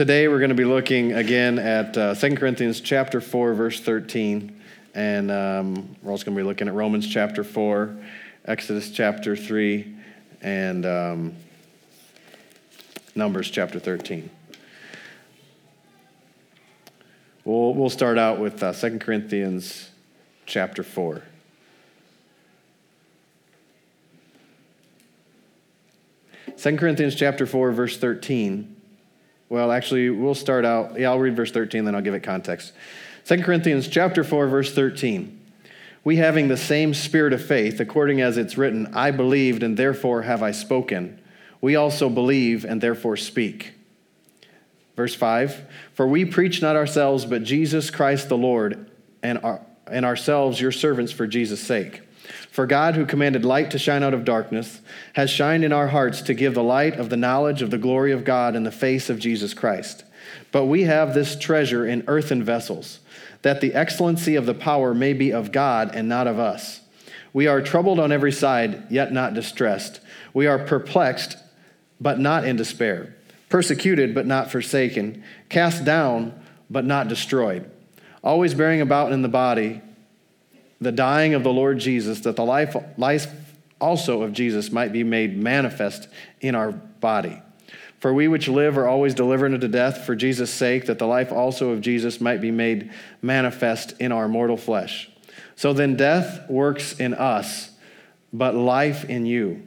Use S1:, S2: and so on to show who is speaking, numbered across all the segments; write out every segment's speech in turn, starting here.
S1: today we're going to be looking again at uh, 2 Corinthians chapter 4, verse 13. And um, we're also going to be looking at Romans chapter 4, Exodus chapter 3, and um, Numbers chapter 13. We'll, we'll start out with uh, 2 Corinthians chapter 4. Second Corinthians chapter 4, verse 13. Well, actually, we'll start out. Yeah, I'll read verse 13, then I'll give it context. Second Corinthians chapter 4, verse 13. We having the same spirit of faith, according as it's written, I believed and therefore have I spoken. We also believe and therefore speak. Verse 5 For we preach not ourselves, but Jesus Christ the Lord, and, our, and ourselves your servants for Jesus' sake. For God, who commanded light to shine out of darkness, has shined in our hearts to give the light of the knowledge of the glory of God in the face of Jesus Christ. But we have this treasure in earthen vessels, that the excellency of the power may be of God and not of us. We are troubled on every side, yet not distressed. We are perplexed, but not in despair. Persecuted, but not forsaken. Cast down, but not destroyed. Always bearing about in the body the dying of the Lord Jesus, that the life, life also of Jesus might be made manifest in our body. For we which live are always delivered unto death for Jesus' sake, that the life also of Jesus might be made manifest in our mortal flesh. So then death works in us, but life in you.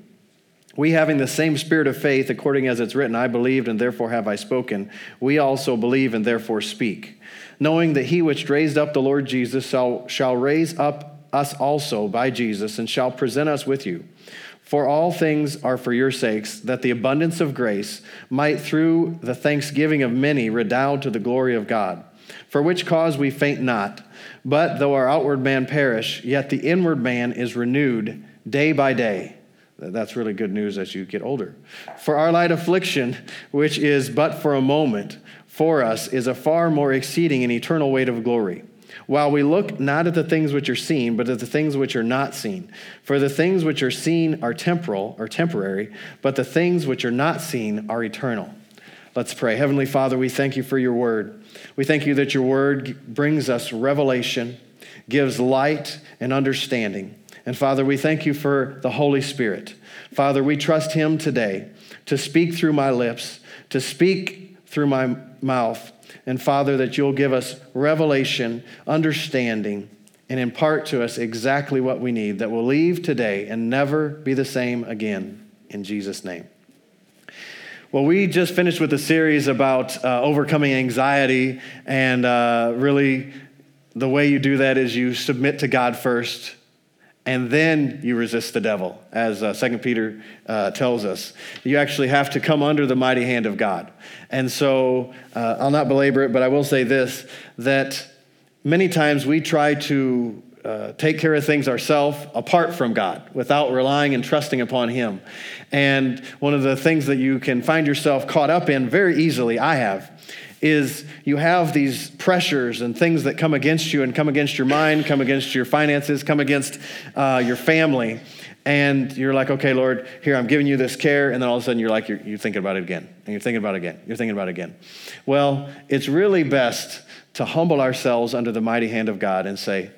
S1: We having the same spirit of faith, according as it's written, I believed and therefore have I spoken, we also believe and therefore speak knowing that he which raised up the Lord Jesus shall, shall raise up us also by Jesus and shall present us with you. For all things are for your sakes, that the abundance of grace might through the thanksgiving of many redound to the glory of God. For which cause we faint not, but though our outward man perish, yet the inward man is renewed day by day. That's really good news as you get older. For our light affliction, which is but for a moment, for us is a far more exceeding and eternal weight of glory. While we look not at the things which are seen, but at the things which are not seen. For the things which are seen are temporal or temporary, but the things which are not seen are eternal. Let's pray. Heavenly Father, we thank you for your word. We thank you that your word brings us revelation, gives light and understanding. And Father, we thank you for the Holy Spirit. Father, we trust him today to speak through my lips, to speak through my mouth. And Father, that you'll give us revelation, understanding, and impart to us exactly what we need that will leave today and never be the same again. In Jesus' name. Well, we just finished with a series about uh, overcoming anxiety, and uh, really the way you do that is you submit to God first and then you resist the devil, as uh, 2 Peter uh, tells us. You actually have to come under the mighty hand of God. And so uh, I'll not belabor it, but I will say this that many times we try to uh, take care of things ourselves apart from God without relying and trusting upon Him. And one of the things that you can find yourself caught up in very easily, I have, is you have these pressures and things that come against you and come against your mind, come against your finances, come against uh, your family. And you're like, okay, Lord, here, I'm giving you this care. And then all of a sudden you're like, you're, you're thinking about it again. And you're thinking about it again. You're thinking about it again. Well, it's really best to humble ourselves under the mighty hand of God and say,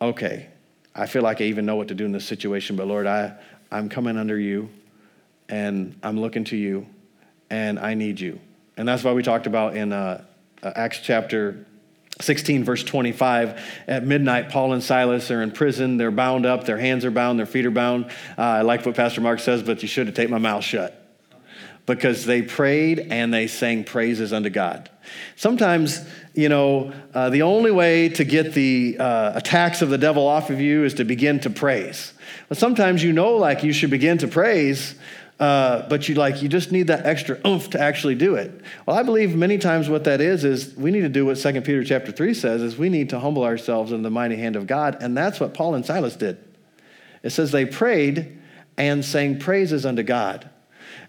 S1: okay, I feel like I even know what to do in this situation, but Lord, I, I'm coming under you and I'm looking to you and I need you. And that's why we talked about in uh, uh Acts chapter 16, verse 25. At midnight, Paul and Silas are in prison. They're bound up. Their hands are bound. Their feet are bound. Uh, I like what Pastor Mark says, but you should have taken my mouth shut. Because they prayed and they sang praises unto God. Sometimes, you know, uh, the only way to get the uh, attacks of the devil off of you is to begin to praise. But sometimes you know, like, you should begin to praise, uh, but you like you just need that extra oomph to actually do it. Well, I believe many times what that is is we need to do what 2 Peter chapter 3 says is we need to humble ourselves in the mighty hand of God, and that's what Paul and Silas did. It says they prayed and sang praises unto God.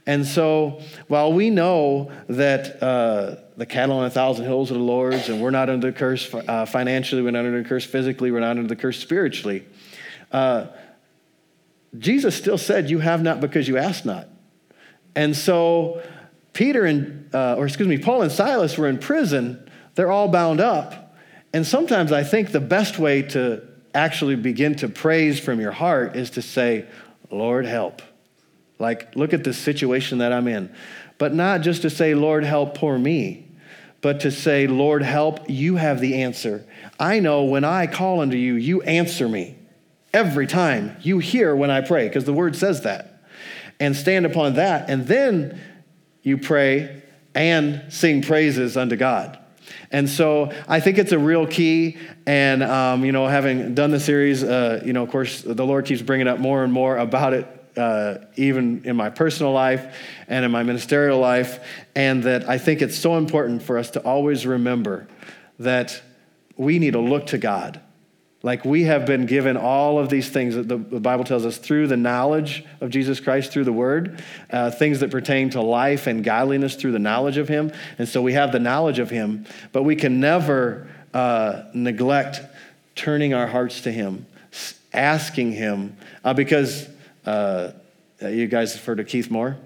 S1: And so, while we know that uh, the cattle on a thousand hills are the Lord's, and we're not under the curse uh, financially, we're not under the curse physically, we're not under the curse spiritually, uh, Jesus still said, You have not because you ask not. And so Peter and, uh, or excuse me, Paul and Silas were in prison. They're all bound up. And sometimes I think the best way to actually begin to praise from your heart is to say, Lord, help. Like, look at the situation that I'm in. But not just to say, Lord, help poor me, but to say, Lord, help, you have the answer. I know when I call unto you, you answer me. Every time you hear when I pray, because the word says that. And stand upon that. And then you pray and sing praises unto God. And so I think it's a real key. And, um, you know, having done the series, uh, you know, of course, the Lord keeps bringing up more and more about it, uh, even in my personal life and in my ministerial life. And that I think it's so important for us to always remember that we need to look to God like we have been given all of these things that the, Bible tells us through the knowledge of Jesus Christ, through the Word, uh, things that pertain to life and godliness through the knowledge of Him. And so we have the knowledge of Him, but we can never uh, neglect turning our hearts to Him, asking Him, uh, because uh, you guys heard of Keith Moore?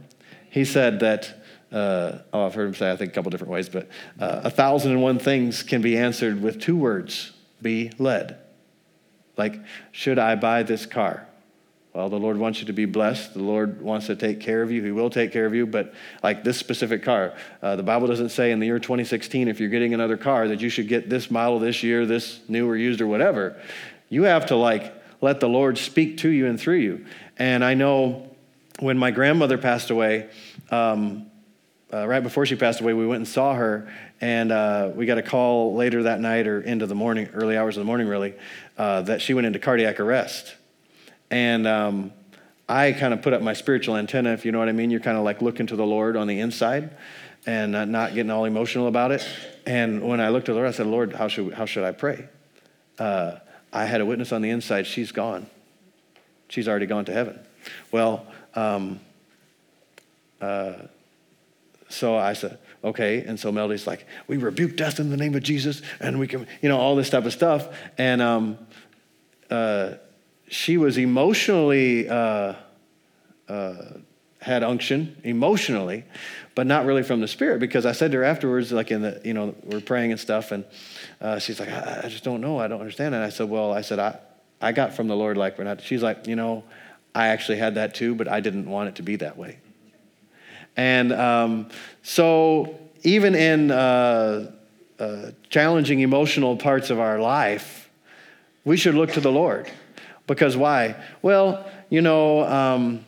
S1: He said that. Uh, oh, I've heard him say, I think, a couple different ways, but uh, a thousand and one things can be answered with two words be led. Like, should I buy this car? Well, the Lord wants you to be blessed. The Lord wants to take care of you. He will take care of you. But, like this specific car, uh, the Bible doesn't say in the year 2016, if you're getting another car, that you should get this model this year, this new or used or whatever. You have to, like, let the Lord speak to you and through you. And I know when my grandmother passed away, um, uh, right before she passed away, we went and saw her, and uh, we got a call later that night or into the morning, early hours of the morning, really, uh, that she went into cardiac arrest. And um, I kind of put up my spiritual antenna, if you know what I mean. You're kind of like looking to the Lord on the inside and not getting all emotional about it. And when I looked at the Lord, I said, Lord, how should, how should I pray? Uh, I had a witness on the inside. She's gone. She's already gone to heaven. Well, um, uh, so I said, okay. And so Melody's like, we rebuke death in the name of Jesus, and we can, you know, all this type of stuff. And um, uh, she was emotionally, uh, uh, had unction emotionally, but not really from the Spirit because I said to her afterwards, like in the, you know, we're praying and stuff, and uh, she's like, I, I, just don't know. I don't understand. And I said, well, I said, I, I got from the Lord like we're not, she's like, you know, I actually had that too, but I didn't want it to be that way. And um, so, even in uh, uh, challenging emotional parts of our life, we should look to the Lord. Because why? Well, you know, um,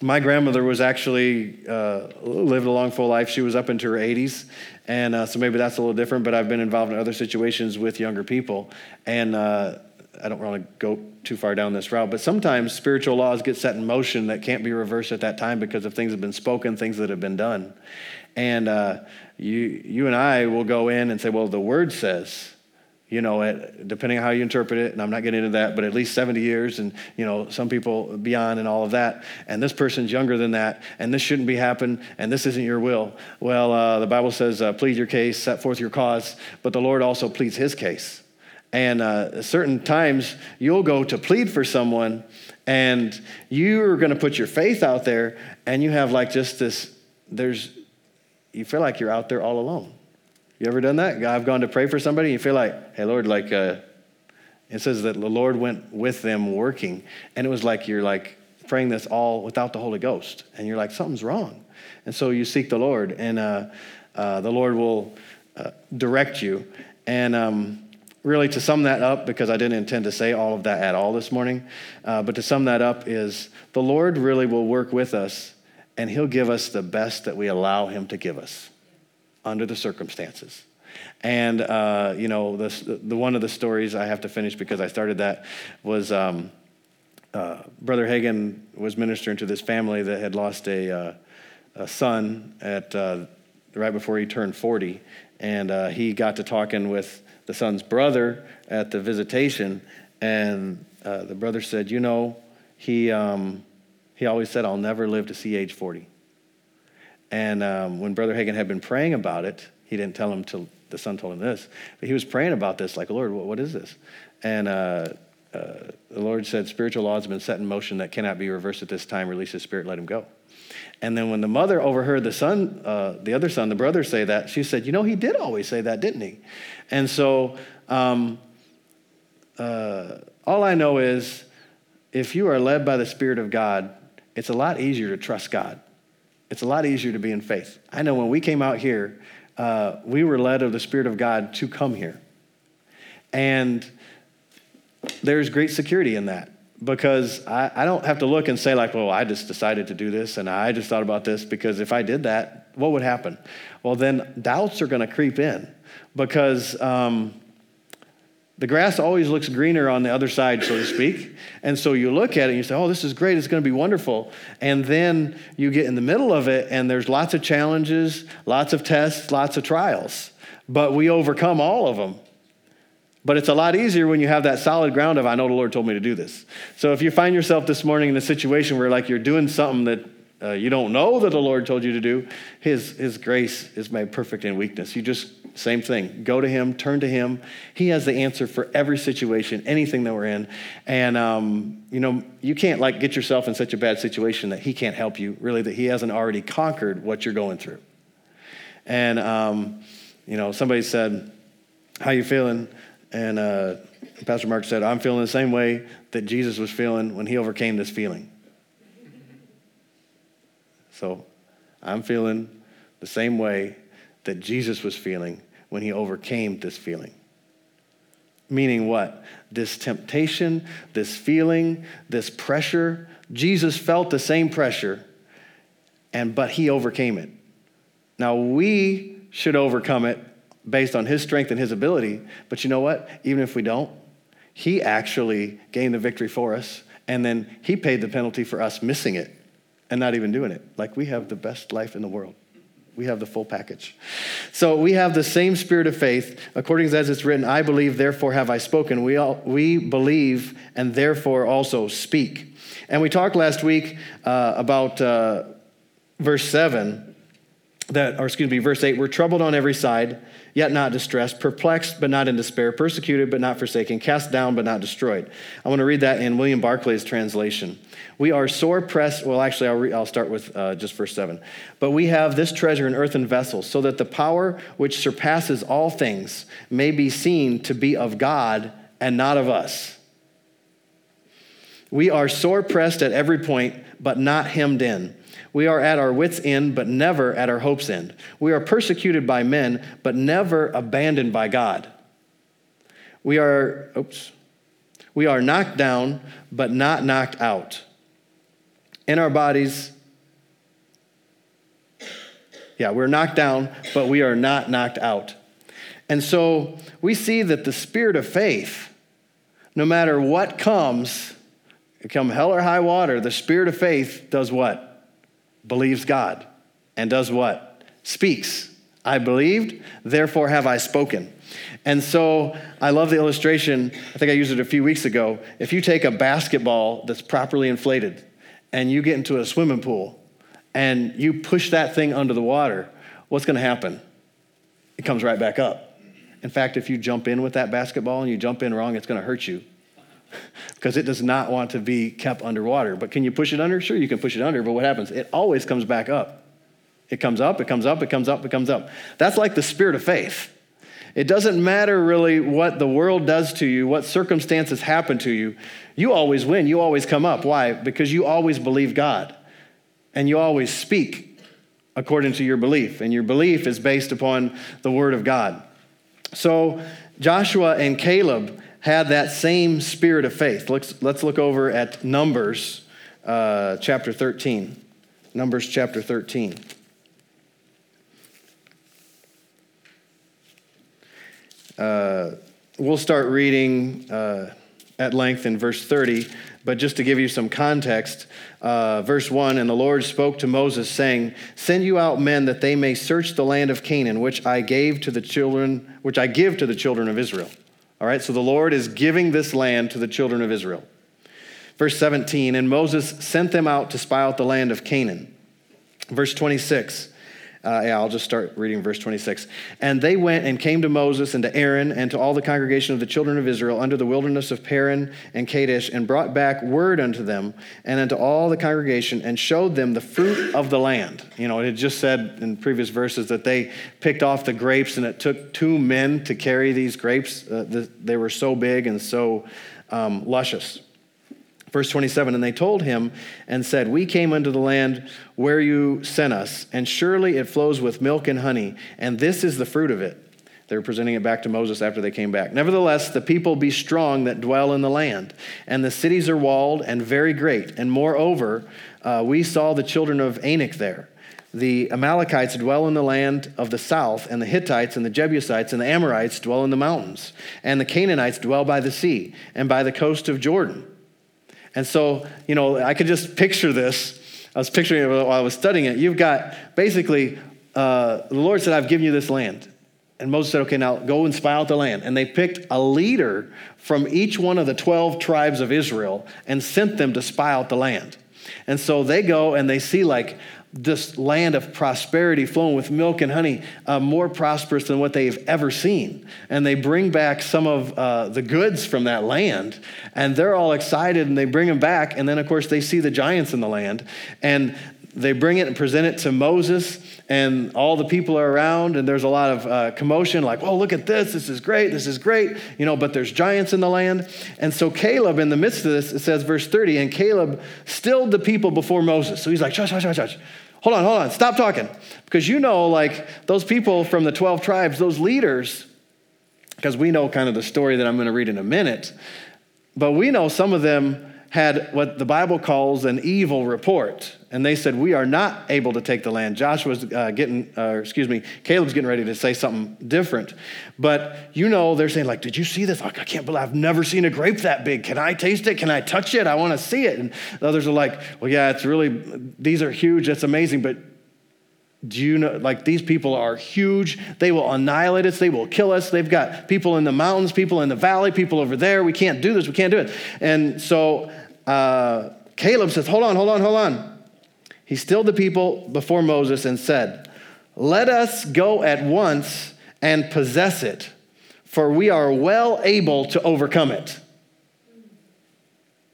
S1: my grandmother was actually uh, lived a long, full life. She was up into her 80s. And uh, so maybe that's a little different, but I've been involved in other situations with younger people. And uh, I don't want to go too far down this route, but sometimes spiritual laws get set in motion that can't be reversed at that time because of things that have been spoken, things that have been done. And uh, you, you and I will go in and say, well, the word says, you know, depending on how you interpret it, and I'm not getting into that, but at least 70 years, and, you know, some people beyond and all of that. And this person's younger than that, and this shouldn't be happening, and this isn't your will. Well, uh, the Bible says, uh, plead your case, set forth your cause, but the Lord also pleads his case. And uh, certain times you'll go to plead for someone and you're going to put your faith out there and you have like just this, there's, you feel like you're out there all alone. You ever done that? I've gone to pray for somebody and you feel like, hey, Lord, like, uh, it says that the Lord went with them working. And it was like you're like praying this all without the Holy Ghost. And you're like, something's wrong. And so you seek the Lord and uh, uh the Lord will uh, direct you. And, um, really to sum that up, because I didn't intend to say all of that at all this morning, uh, but to sum that up is the Lord really will work with us and He'll give us the best that we allow Him to give us under the circumstances. And, uh, you know, the, the one of the stories I have to finish because I started that was um, uh, Brother Hagin was ministering to this family that had lost a, uh, a son at, uh, right before he turned 40. And uh, he got to talking with the son's brother at the visitation, and uh, the brother said, You know, he, um, he always said, I'll never live to see age 40. And um, when Brother Hagin had been praying about it, he didn't tell him till the son told him this, but he was praying about this, like, Lord, what, what is this? And uh, uh, the Lord said, Spiritual laws have been set in motion that cannot be reversed at this time. Release his spirit, let him go. And then when the mother overheard the son, uh, the other son, the brother say that, she said, You know, he did always say that, didn't he? And so um, uh, all I know is if you are led by the Spirit of God, it's a lot easier to trust God. It's a lot easier to be in faith. I know when we came out here, uh, we were led of the Spirit of God to come here. And there's great security in that because I, I don't have to look and say, like, well, I just decided to do this and I just thought about this because if I did that, what would happen? Well, then doubts are going to creep in because um, the grass always looks greener on the other side, so to speak. And so you look at it and you say, oh, this is great, it's going to be wonderful. And then you get in the middle of it and there's lots of challenges, lots of tests, lots of trials. But we overcome all of them but it's a lot easier when you have that solid ground of, I know the Lord told me to do this. So if you find yourself this morning in a situation where, like, you're doing something that uh, you don't know that the Lord told you to do, His, His grace is made perfect in weakness. You just, same thing, go to Him, turn to Him. He has the answer for every situation, anything that we're in. And, um, you know, you can't, like, get yourself in such a bad situation that He can't help you, really, that He hasn't already conquered what you're going through. And, um, you know, somebody said, How you feeling? And uh, Pastor Mark said, I'm feeling the same way that Jesus was feeling when he overcame this feeling. So I'm feeling the same way that Jesus was feeling when he overcame this feeling. Meaning what? This temptation, this feeling, this pressure. Jesus felt the same pressure, and but he overcame it. Now we should overcome it based on his strength and his ability. But you know what? Even if we don't, he actually gained the victory for us. And then he paid the penalty for us missing it and not even doing it. Like we have the best life in the world. We have the full package. So we have the same spirit of faith, according as it's written, I believe, therefore have I spoken. We, all, we believe and therefore also speak. And we talked last week uh, about uh, verse 7, that, or excuse me, verse 8, we're troubled on every side yet not distressed, perplexed, but not in despair, persecuted, but not forsaken, cast down, but not destroyed. I want to read that in William Barclay's translation. We are sore pressed. Well, actually, I'll, re, I'll start with uh, just verse 7. But we have this treasure in earthen vessels, so that the power which surpasses all things may be seen to be of God and not of us. We are sore pressed at every point, but not hemmed in. We are at our wits' end, but never at our hope's end. We are persecuted by men, but never abandoned by God. We are, oops, we are knocked down, but not knocked out. In our bodies, yeah, we're knocked down, but we are not knocked out. And so we see that the spirit of faith, no matter what comes, come hell or high water, the spirit of faith does what? Believes God and does what? Speaks. I believed, therefore have I spoken. And so I love the illustration. I think I used it a few weeks ago. If you take a basketball that's properly inflated and you get into a swimming pool and you push that thing under the water, what's going to happen? It comes right back up. In fact, if you jump in with that basketball and you jump in wrong, it's going to hurt you because it does not want to be kept underwater. But can you push it under? Sure, you can push it under, but what happens? It always comes back up. It comes up, it comes up, it comes up, it comes up. That's like the spirit of faith. It doesn't matter really what the world does to you, what circumstances happen to you. You always win. You always come up. Why? Because you always believe God and you always speak according to your belief. And your belief is based upon the Word of God. So Joshua and Caleb had that same spirit of faith. Let's, let's look over at Numbers uh, chapter 13. Numbers chapter 13. Uh, we'll start reading uh, at length in verse 30, but just to give you some context, uh, verse 1 And the Lord spoke to Moses, saying, Send you out men that they may search the land of Canaan, which I gave to the children, which I give to the children of Israel. All right, so the Lord is giving this land to the children of Israel. Verse 17, and Moses sent them out to spy out the land of Canaan. Verse 26, Uh, yeah, I'll just start reading verse 26. And they went and came to Moses and to Aaron and to all the congregation of the children of Israel under the wilderness of Paran and Kadesh and brought back word unto them and unto all the congregation and showed them the fruit of the land. You know, it had just said in previous verses that they picked off the grapes and it took two men to carry these grapes. Uh, the, they were so big and so um, luscious. Verse 27 And they told him and said, We came unto the land where you sent us, and surely it flows with milk and honey, and this is the fruit of it. They were presenting it back to Moses after they came back. Nevertheless, the people be strong that dwell in the land, and the cities are walled and very great. And moreover, uh, we saw the children of Anak there. The Amalekites dwell in the land of the south, and the Hittites and the Jebusites and the Amorites dwell in the mountains, and the Canaanites dwell by the sea and by the coast of Jordan. And so, you know, I could just picture this. I was picturing it while I was studying it. You've got basically, uh, the Lord said, I've given you this land. And Moses said, okay, now go and spy out the land. And they picked a leader from each one of the 12 tribes of Israel and sent them to spy out the land. And so they go and they see like this land of prosperity flowing with milk and honey, uh, more prosperous than what they've ever seen. And they bring back some of uh, the goods from that land, and they're all excited and they bring them back. And then, of course, they see the giants in the land, and they bring it and present it to Moses, and all the people are around, and there's a lot of uh, commotion like, oh, look at this, this is great, this is great, you know, but there's giants in the land. And so Caleb, in the midst of this, it says, verse 30, and Caleb stilled the people before Moses. So he's like, shush, shush, shush, shush. Hold on, hold on, stop talking. Because you know, like those people from the 12 tribes, those leaders, because we know kind of the story that I'm going to read in a minute, but we know some of them had what the Bible calls an evil report. And they said, We are not able to take the land. Joshua's uh, getting, uh, excuse me, Caleb's getting ready to say something different. But you know, they're saying, like, Did you see this? Like, I can't believe I've never seen a grape that big. Can I taste it? Can I touch it? I want to see it. And the others are like, Well, yeah, it's really, these are huge. That's amazing. But do you know, like these people are huge. They will annihilate us. They will kill us. They've got people in the mountains, people in the valley, people over there. We can't do this. We can't do it. And so uh, Caleb says, Hold on, hold on, hold on. He stilled the people before Moses and said, Let us go at once and possess it, for we are well able to overcome it.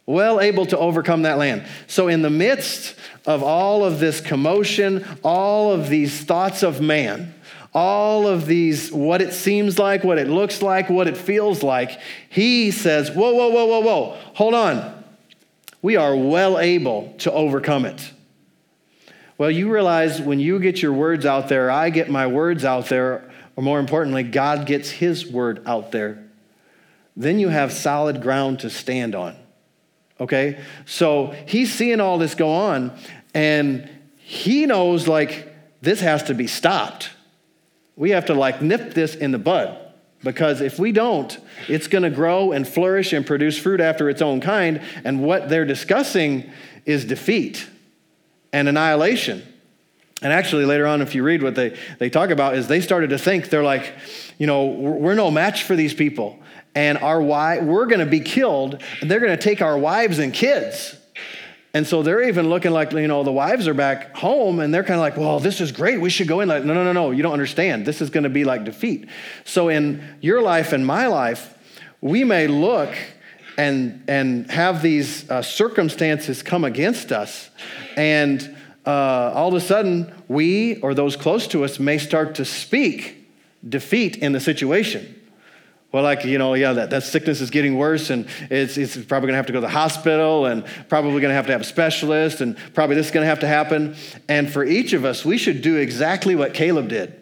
S1: Well able to overcome that land. So, in the midst of all of this commotion, all of these thoughts of man, all of these, what it seems like, what it looks like, what it feels like, he says, Whoa, whoa, whoa, whoa, whoa, hold on we are well able to overcome it. Well, you realize when you get your words out there, I get my words out there, or more importantly, God gets his word out there, then you have solid ground to stand on. Okay? So he's seeing all this go on, and he knows like this has to be stopped. We have to like nip this in the bud. Because if we don't, it's going to grow and flourish and produce fruit after its own kind. And what they're discussing is defeat and annihilation. And actually, later on, if you read what they, they talk about, is they started to think, they're like, you know, we're no match for these people. And our wife, we're going to be killed, and they're going to take our wives and kids. And so they're even looking like, you know, the wives are back home and they're kind of like, well, this is great. We should go in. Like, no, no, no, no. You don't understand. This is going to be like defeat. So in your life and my life, we may look and, and have these uh, circumstances come against us. And uh, all of a sudden, we or those close to us may start to speak defeat in the situation. Well, like, you know, yeah, that, that sickness is getting worse and it's, it's probably going to have to go to the hospital and probably going to have to have a specialist and probably this is going to have to happen. And for each of us, we should do exactly what Caleb did.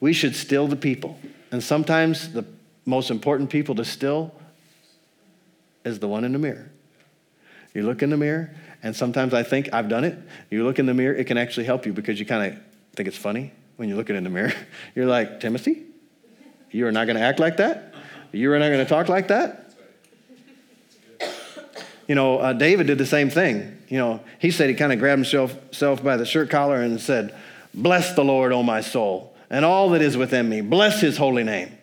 S1: We should still the people. And sometimes the most important people to still is the one in the mirror. You look in the mirror, and sometimes I think I've done it. You look in the mirror, it can actually help you because you kind of think it's funny when you're looking in the mirror. You're like, Timothy, you are not going to act like that? You are not going to talk like that? You know, uh, David did the same thing. You know, he said he kind of grabbed himself, himself by the shirt collar and said, Bless the Lord, O my soul, and all that is within me. Bless his holy name.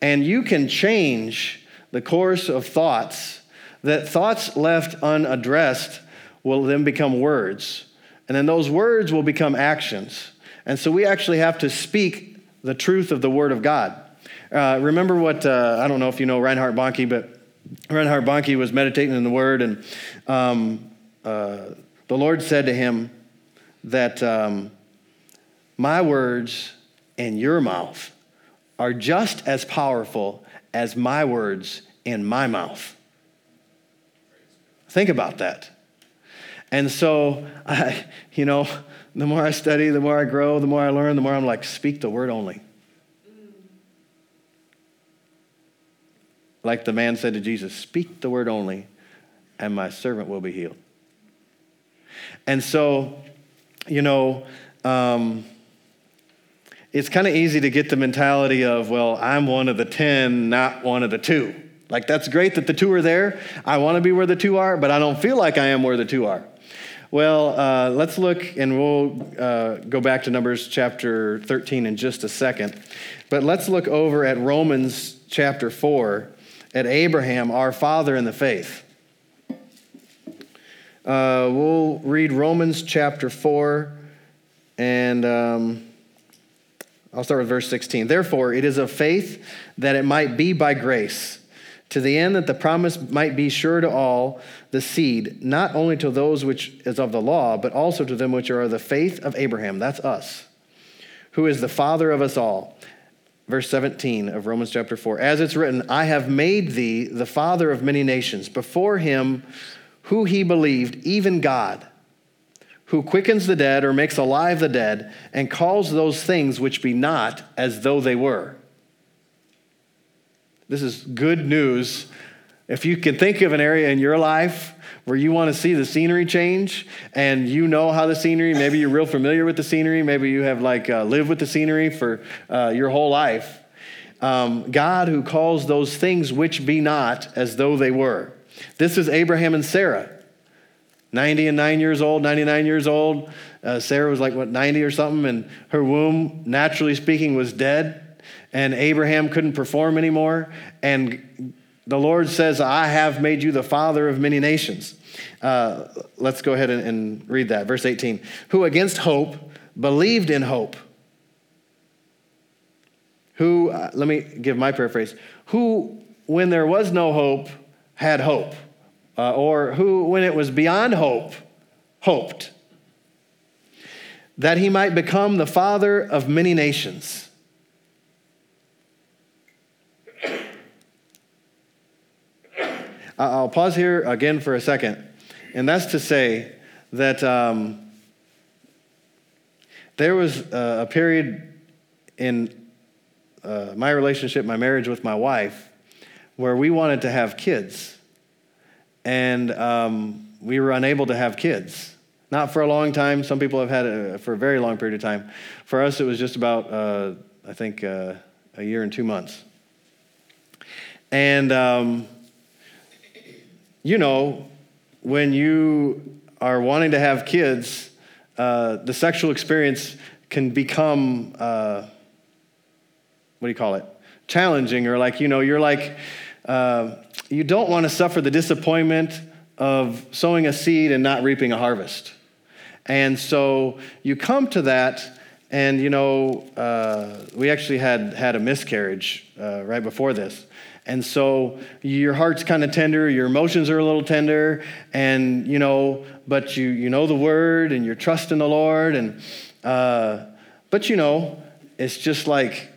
S1: And you can change the course of thoughts, that thoughts left unaddressed will then become words. And then those words will become actions. And so we actually have to speak the truth of the Word of God. Uh, remember what, uh, I don't know if you know Reinhard Bonnke, but Reinhard Bonnke was meditating in the Word, and um, uh, the Lord said to him that um, my words in your mouth are just as powerful as my words in my mouth. Think about that. And so, I, you know, the more I study, the more I grow, the more I learn, the more I'm like, speak the word only. Like the man said to Jesus, speak the word only, and my servant will be healed. And so, you know, um, it's kind of easy to get the mentality of, well, I'm one of the 10, not one of the two. Like, that's great that the two are there. I want to be where the two are, but I don't feel like I am where the two are. Well, uh, let's look and we'll uh, go back to Numbers chapter 13 in just a second. But let's look over at Romans chapter 4 at Abraham, our father in the faith. Uh, we'll read Romans chapter 4 and. Um, I'll start with verse 16. Therefore, it is of faith that it might be by grace, to the end that the promise might be sure to all the seed, not only to those which is of the law, but also to them which are of the faith of Abraham. That's us, who is the father of us all. Verse 17 of Romans chapter 4. As it's written, I have made thee the father of many nations, before him who he believed, even God who quickens the dead or makes alive the dead and calls those things which be not as though they were. This is good news. If you can think of an area in your life where you want to see the scenery change and you know how the scenery, maybe you're real familiar with the scenery, maybe you have like uh, lived with the scenery for uh, your whole life. Um, God who calls those things which be not as though they were. This is Abraham and Sarah. 90 and 9 years old, 99 years old. Uh, Sarah was like, what, 90 or something, and her womb, naturally speaking, was dead, and Abraham couldn't perform anymore. And the Lord says, I have made you the father of many nations. Uh, let's go ahead and, and read that. Verse 18 Who against hope believed in hope. Who, uh, let me give my paraphrase, who, when there was no hope, had hope uh, or who, when it was beyond hope, hoped that he might become the father of many nations. I'll pause here again for a second, and that's to say that um, there was a period in uh, my relationship, my marriage with my wife, where we wanted to have kids and um, we were unable to have kids. Not for a long time. Some people have had it for a very long period of time. For us, it was just about, uh, I think, uh, a year and two months. And, um, you know, when you are wanting to have kids, uh, the sexual experience can become, uh, what do you call it? Challenging, or like, you know, you're like, uh, you don't want to suffer the disappointment of sowing a seed and not reaping a harvest. And so you come to that, and you know, uh, we actually had had a miscarriage uh, right before this. And so your heart's kind of tender, your emotions are a little tender, and you know, but you you know the word and you're trusting the Lord, and uh, but you know, it's just like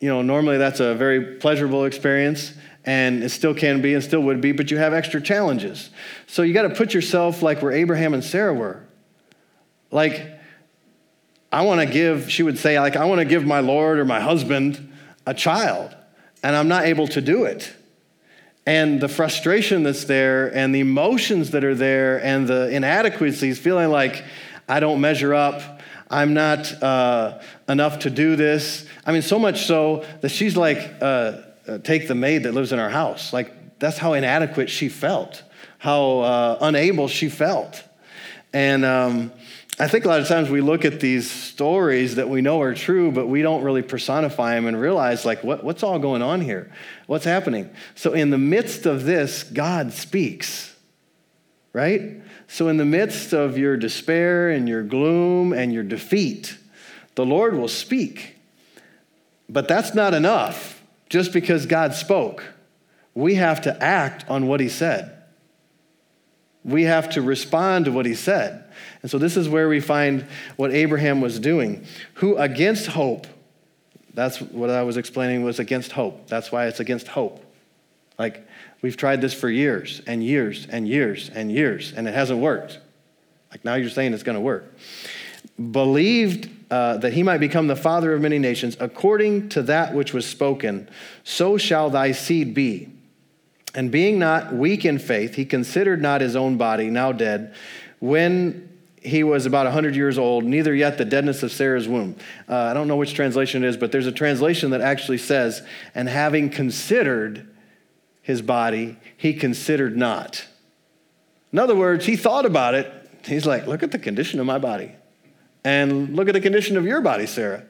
S1: you know, normally that's a very pleasurable experience and it still can be and still would be, but you have extra challenges. So you got to put yourself like where Abraham and Sarah were. Like, I want to give, she would say, like, I want to give my Lord or my husband a child, and I'm not able to do it. And the frustration that's there, and the emotions that are there, and the inadequacies, feeling like I don't measure up, I'm not uh, enough to do this. I mean, so much so that she's like, uh, uh, take the maid that lives in our house. Like, that's how inadequate she felt, how uh, unable she felt. And um, I think a lot of times we look at these stories that we know are true, but we don't really personify them and realize, like, what, what's all going on here? What's happening? So, in the midst of this, God speaks. right? So, in the midst of your despair and your gloom and your defeat, the Lord will speak. But that's not enough just because God spoke. We have to act on what He said. We have to respond to what He said. And so, this is where we find what Abraham was doing, who against hope, that's what I was explaining was against hope. That's why it's against hope. Like, we've tried this for years and years and years and years, and it hasn't worked. Like, now you're saying it's going to work. Believed uh, that he might become the father of many nations, according to that which was spoken, so shall thy seed be. And being not weak in faith, he considered not his own body, now dead, when he was about 100 years old, neither yet the deadness of Sarah's womb. Uh, I don't know which translation it is, but there's a translation that actually says, and having considered his body, he considered not. In other words, he thought about it. He's like, look at the condition of my body. And look at the condition of your body, Sarah.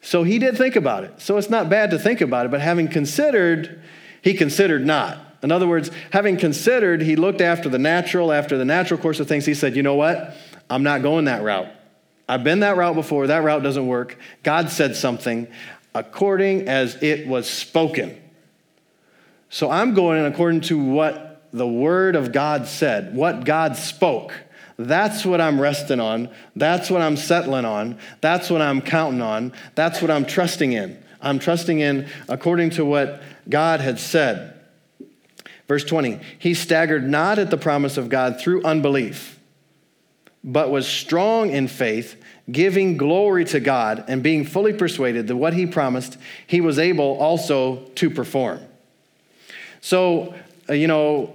S1: So he did think about it. So it's not bad to think about it, but having considered, he considered not. In other words, having considered, he looked after the natural, after the natural course of things. He said, you know what? I'm not going that route. I've been that route before. That route doesn't work. God said something according as it was spoken. So I'm going according to what the Word of God said, what God spoke. That's what I'm resting on. That's what I'm settling on. That's what I'm counting on. That's what I'm trusting in. I'm trusting in according to what God had said. Verse 20, he staggered not at the promise of God through unbelief, but was strong in faith, giving glory to God, and being fully persuaded that what he promised, he was able also to perform. So, uh, you know,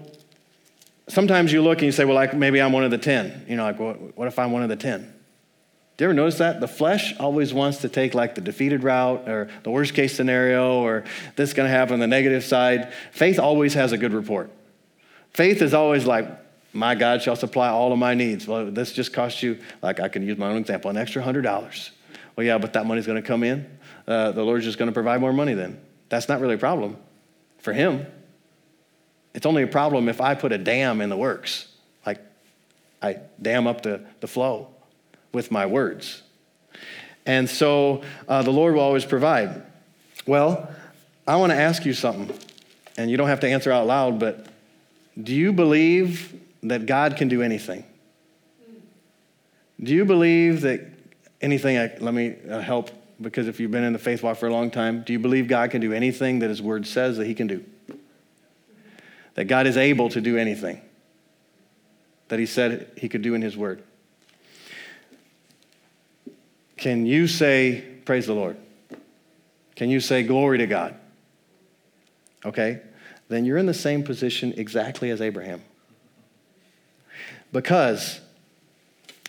S1: sometimes you look and you say, well, like maybe I'm one of the 10. You know, like, what, what if I'm one of the 10? Do you ever notice that? The flesh always wants to take like the defeated route or the worst case scenario or this is going to happen, on the negative side. Faith always has a good report. Faith is always like, my God shall supply all of my needs. Well, this just cost you, like I can use my own example, an extra $100. Well, yeah, but that money's going to come in. Uh, the Lord's just going to provide more money then. That's not really a problem for Him. It's only a problem if I put a dam in the works. Like I dam up the, the flow with my words. And so uh, the Lord will always provide. Well, I want to ask you something, and you don't have to answer out loud, but do you believe that God can do anything? Do you believe that anything, let me uh, help, because if you've been in the faith walk for a long time, do you believe God can do anything that His Word says that He can do? that God is able to do anything that He said He could do in His Word. Can you say, Praise the Lord? Can you say, Glory to God? Okay? Then you're in the same position exactly as Abraham. Because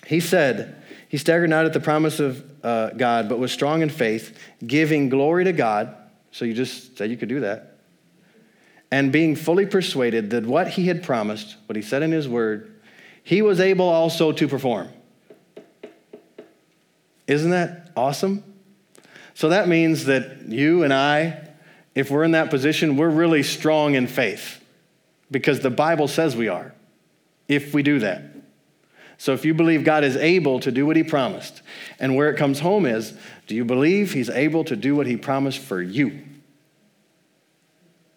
S1: he said, He staggered not at the promise of uh, God, but was strong in faith, giving glory to God. So you just said you could do that and being fully persuaded that what he had promised, what he said in his word, he was able also to perform. Isn't that awesome? So that means that you and I, if we're in that position, we're really strong in faith because the Bible says we are if we do that. So if you believe God is able to do what he promised, and where it comes home is, do you believe he's able to do what he promised for you?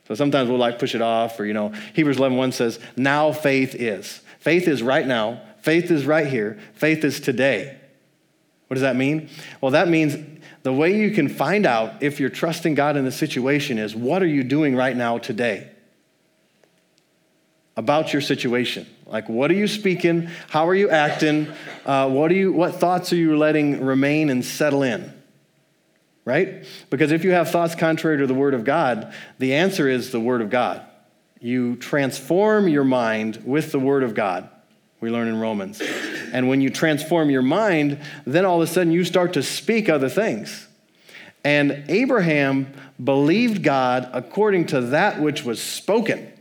S1: So sometimes we'll like push it off, or, you know, Hebrews 11 1 says, now faith is. Faith is right now. Faith is right here. Faith is today. What does that mean? Well, that means the way you can find out if you're trusting God in the situation is what are you doing right now today about your situation? Like, what are you speaking? How are you acting? Uh, what, are you, what thoughts are you letting remain and settle in? right? Because if you have thoughts contrary to the Word of God, the answer is the Word of God. You transform your mind with the Word of God, we learn in Romans. And when you transform your mind, then all of a sudden you start to speak other things. And Abraham believed God according to that which was spoken.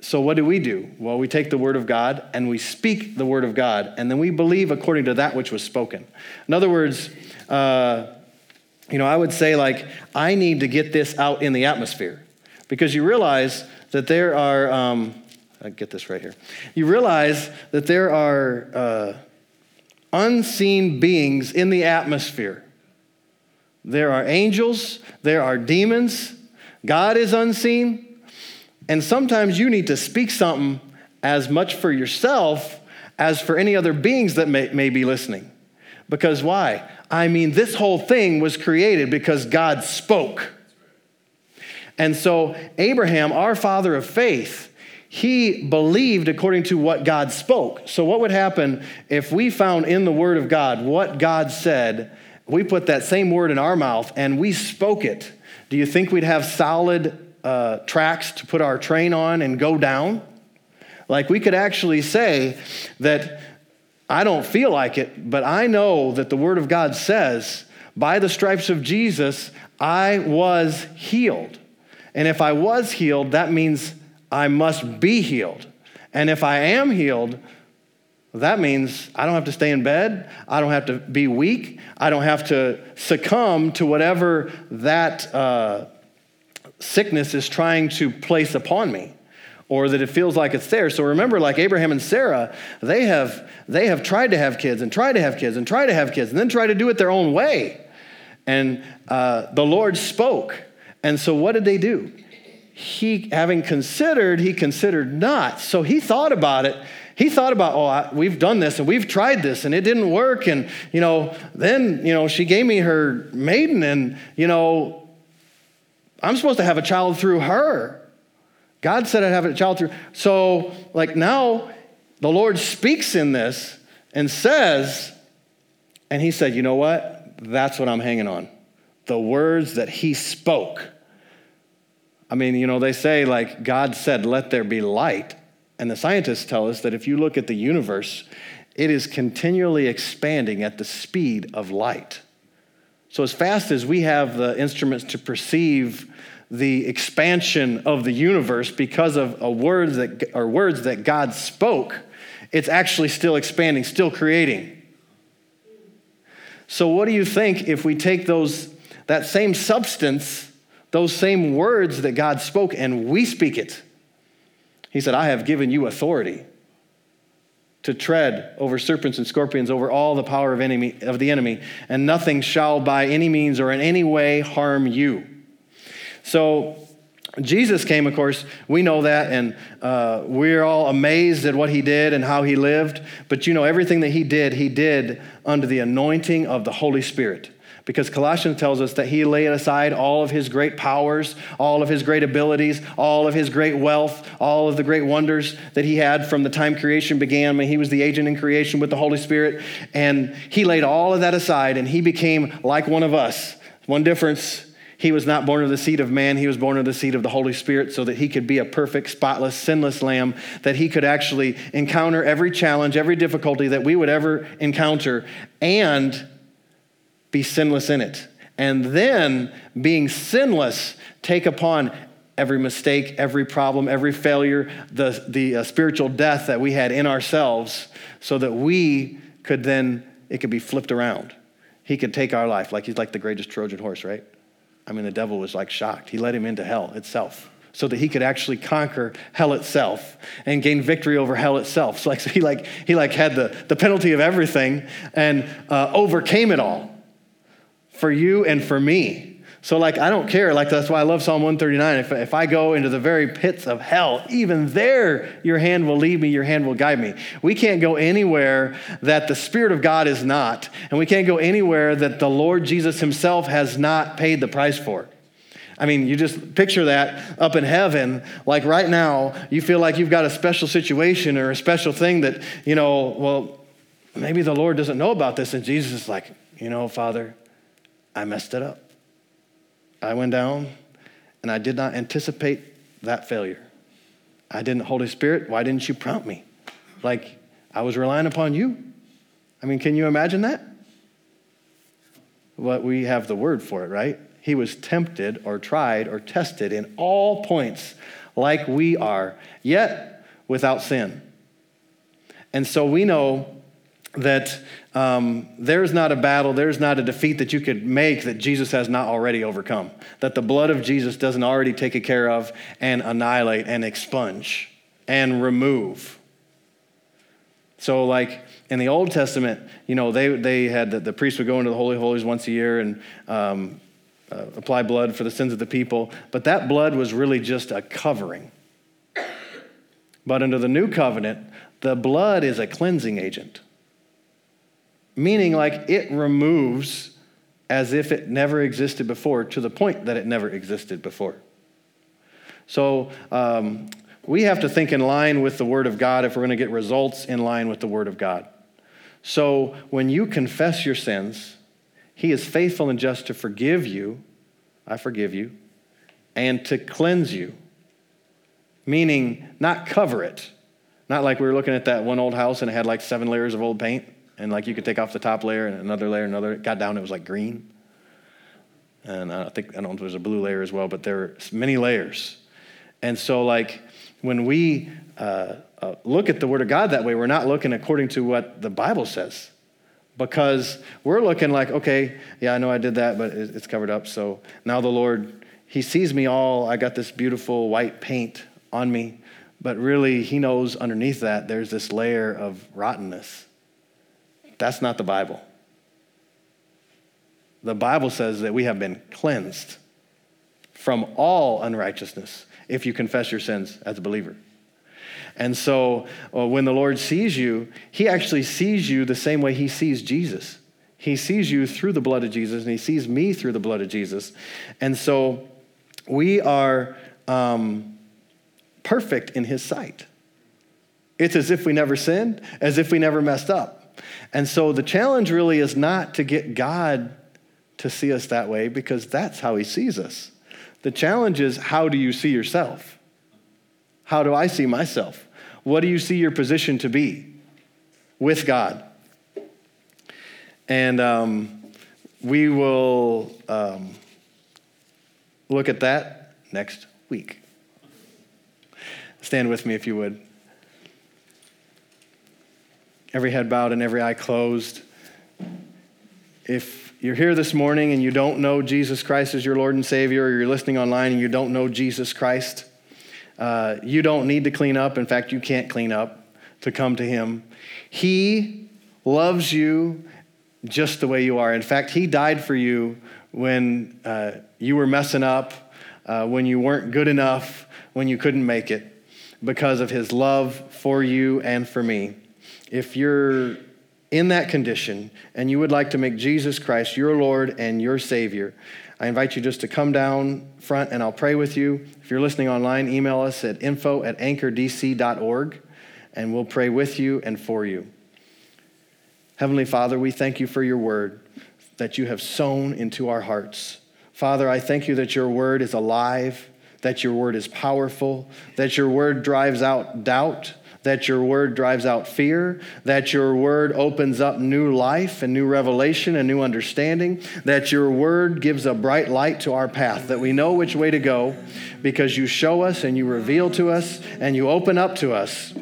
S1: So, what do we do? Well, we take the word of God and we speak the word of God, and then we believe according to that which was spoken. In other words, uh, you know, I would say, like, I need to get this out in the atmosphere because you realize that there are, um, I get this right here. You realize that there are uh, unseen beings in the atmosphere. There are angels, there are demons, God is unseen. And sometimes you need to speak something as much for yourself as for any other beings that may, may be listening. Because why? I mean, this whole thing was created because God spoke. And so, Abraham, our father of faith, he believed according to what God spoke. So, what would happen if we found in the Word of God what God said? We put that same word in our mouth and we spoke it. Do you think we'd have solid uh, tracks to put our train on and go down? Like, we could actually say that I don't feel like it, but I know that the Word of God says, by the stripes of Jesus, I was healed. And if I was healed, that means I must be healed. And if I am healed, that means I don't have to stay in bed. I don't have to be weak. I don't have to succumb to whatever that uh, sickness is trying to place upon me or that it feels like it's there. So remember, like Abraham and Sarah, they have, they have tried to have kids and tried to have kids and tried to have kids and then tried to do it their own way. And uh, the Lord spoke. And so what did they do? He, having considered, he considered not. So he thought about it. He thought about, oh, I, we've done this and we've tried this and it didn't work. And, you know, then, you know, she gave me her maiden and, you know, I'm supposed to have a child through her. God said I'd have a child through. So, like now, the Lord speaks in this and says, and He said, you know what? That's what I'm hanging on. The words that He spoke. I mean, you know, they say, like, God said, let there be light. And the scientists tell us that if you look at the universe, it is continually expanding at the speed of light. So, as fast as we have the instruments to perceive the expansion of the universe because of a word that, or words that God spoke, it's actually still expanding, still creating. So, what do you think if we take those, that same substance, those same words that God spoke, and we speak it? He said, I have given you authority to tread over serpents and scorpions, over all the power of, enemy, of the enemy, and nothing shall by any means or in any way harm you. So, Jesus came, of course, we know that, and uh, we're all amazed at what he did and how he lived. But you know, everything that he did, he did under the anointing of the Holy Spirit. Because Colossians tells us that he laid aside all of his great powers, all of his great abilities, all of his great wealth, all of the great wonders that he had from the time creation began when he was the agent in creation with the Holy Spirit. And he laid all of that aside and he became like one of us. One difference he was not born of the seed of man, he was born of the seed of the Holy Spirit so that he could be a perfect, spotless, sinless lamb, that he could actually encounter every challenge, every difficulty that we would ever encounter, and be sinless in it. And then, being sinless, take upon every mistake, every problem, every failure, the, the uh, spiritual death that we had in ourselves, so that we could then, it could be flipped around. He could take our life like he's like the greatest Trojan horse, right? I mean, the devil was like shocked. He led him into hell itself so that he could actually conquer hell itself and gain victory over hell itself. So, like, so he, like, he like had the, the penalty of everything and uh, overcame it all for you and for me. So, like, I don't care. Like, that's why I love Psalm 139. If, if I go into the very pits of hell, even there, your hand will lead me, your hand will guide me. We can't go anywhere that the Spirit of God is not, and we can't go anywhere that the Lord Jesus Himself has not paid the price for. I mean, you just picture that up in heaven. Like right now, you feel like you've got a special situation or a special thing that, you know, well, maybe the Lord doesn't know about this. And Jesus is like, you know, Father, I messed it up. I went down and I did not anticipate that failure. I didn't, Holy Spirit, why didn't you prompt me? Like I was relying upon you. I mean, can you imagine that? But we have the word for it, right? He was tempted or tried or tested in all points like we are, yet without sin. And so we know that um, there's not a battle, there's not a defeat that you could make that Jesus has not already overcome. That the blood of Jesus doesn't already take care of and annihilate and expunge and remove. So, like in the Old Testament, you know, they, they had the, the priest would go into the Holy Holies once a year and um, uh, apply blood for the sins of the people, but that blood was really just a covering. But under the new covenant, the blood is a cleansing agent, meaning like it removes as if it never existed before to the point that it never existed before. So um, we have to think in line with the Word of God if we're going to get results in line with the Word of God. So when you confess your sins, He is faithful and just to forgive you, I forgive you, and to cleanse you, meaning not cover it. Not like we were looking at that one old house and it had like seven layers of old paint, and like you could take off the top layer and another layer, another. It got down, it was like green. And I think, I don't know if there's a blue layer as well, but there are many layers. And so, like, when we uh, uh, look at the Word of God that way, we're not looking according to what the Bible says. Because we're looking like, okay, yeah, I know I did that, but it's covered up. So now the Lord, He sees me all, I got this beautiful white paint on me, but really, He knows underneath that there's this layer of rottenness. That's not the Bible. The Bible says that we have been cleansed from all unrighteousness if you confess your sins as a believer. And so uh, when the Lord sees you, he actually sees you the same way he sees Jesus. He sees you through the blood of Jesus, and he sees me through the blood of Jesus. And so we are um, perfect in his sight. It's as if we never sinned, as if we never messed up. And so the challenge really is not to get God to see us that way because that's how he sees us. The challenge is how do you see yourself? How do I see myself? What do you see your position to be with God? And um, we will um, look at that next week. Stand with me if you would. Every head bowed and every eye closed. If you're here this morning and you don't know Jesus Christ as your Lord and Savior, or you're listening online and you don't know Jesus Christ, uh, you don't need to clean up. In fact, you can't clean up to come to Him. He loves you just the way you are. In fact, He died for you when uh, you were messing up, uh, when you weren't good enough, when you couldn't make it, because of His love for you and for me. If you're in that condition and you would like to make Jesus Christ your Lord and your Savior, I invite you just to come down front and I'll pray with you. If you're listening online, email us at info at anchordc.org and we'll pray with you and for you. Heavenly Father, we thank you for your word that you have sown into our hearts. Father, I thank you that your word is alive, that your word is powerful, that your word drives out doubt that your word drives out fear, that your word opens up new life and new revelation and new understanding, that your word gives a bright light to our path, that we know which way to go because you show us and you reveal to us and you open up to us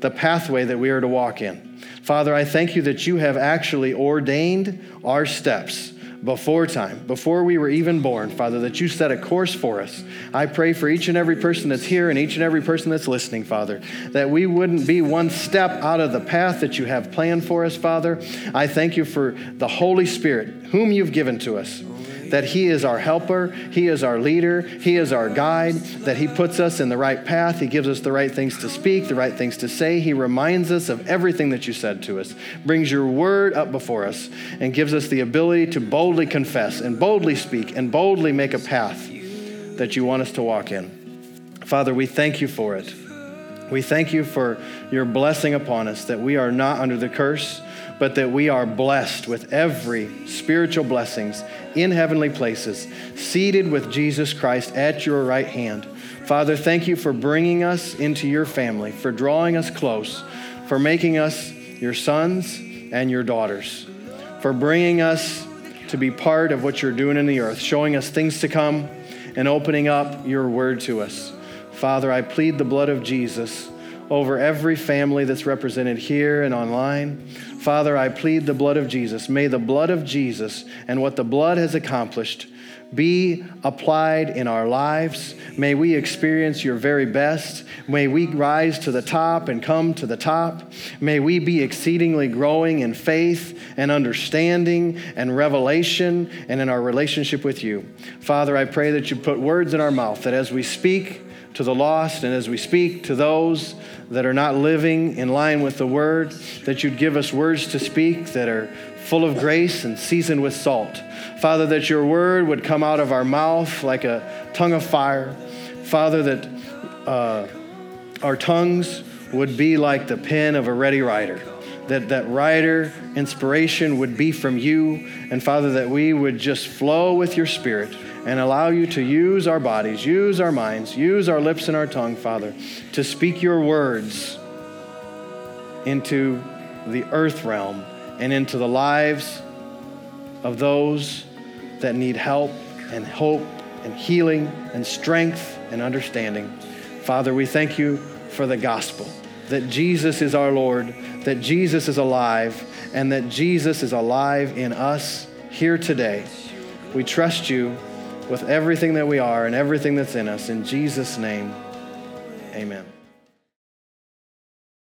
S1: the pathway that we are to walk in. Father, I thank you that you have actually ordained our steps before time, before we were even born, Father, that you set a course for us. I pray for each and every person that's here and each and every person that's listening, Father, that we wouldn't be one step out of the path that you have planned for us, Father. I thank you for the Holy Spirit, whom you've given to us that He is our helper, He is our leader, He is our guide, that He puts us in the right path, He gives us the right things to speak, the right things to say. He reminds us of everything that you said to us, brings your word up before us, and gives us the ability to boldly confess and boldly speak and boldly make a path that you want us to walk in. Father, we thank you for it. We thank you for your blessing upon us, that we are not under the curse, but that we are blessed with every spiritual blessings in heavenly places, seated with Jesus Christ at your right hand. Father, thank you for bringing us into your family, for drawing us close, for making us your sons and your daughters, for bringing us to be part of what you're doing in the earth, showing us things to come and opening up your word to us. Father, I plead the blood of Jesus over every family that's represented here and online. Father, I plead the blood of Jesus. May the blood of Jesus and what the blood has accomplished be applied in our lives. May we experience your very best. May we rise to the top and come to the top. May we be exceedingly growing in faith and understanding and revelation and in our relationship with you. Father, I pray that you put words in our mouth, that as we speak to the lost and as we speak to those that are not living in line with the word, that you'd give us words to speak that are full of grace and seasoned with salt. Father, that your word would come out of our mouth like a tongue of fire. Father, that uh, our tongues would be like the pen of a ready writer. That that writer inspiration would be from you, and Father, that we would just flow with your spirit and allow you to use our bodies, use our minds, use our lips and our tongue, Father, to speak your words into the earth realm and into the lives of those that need help and hope and healing and strength and understanding. Father, we thank you for the gospel that Jesus is our Lord, that Jesus is alive, and that Jesus is alive in us here today. We trust you with everything that we are and everything that's in us. In Jesus' name, amen.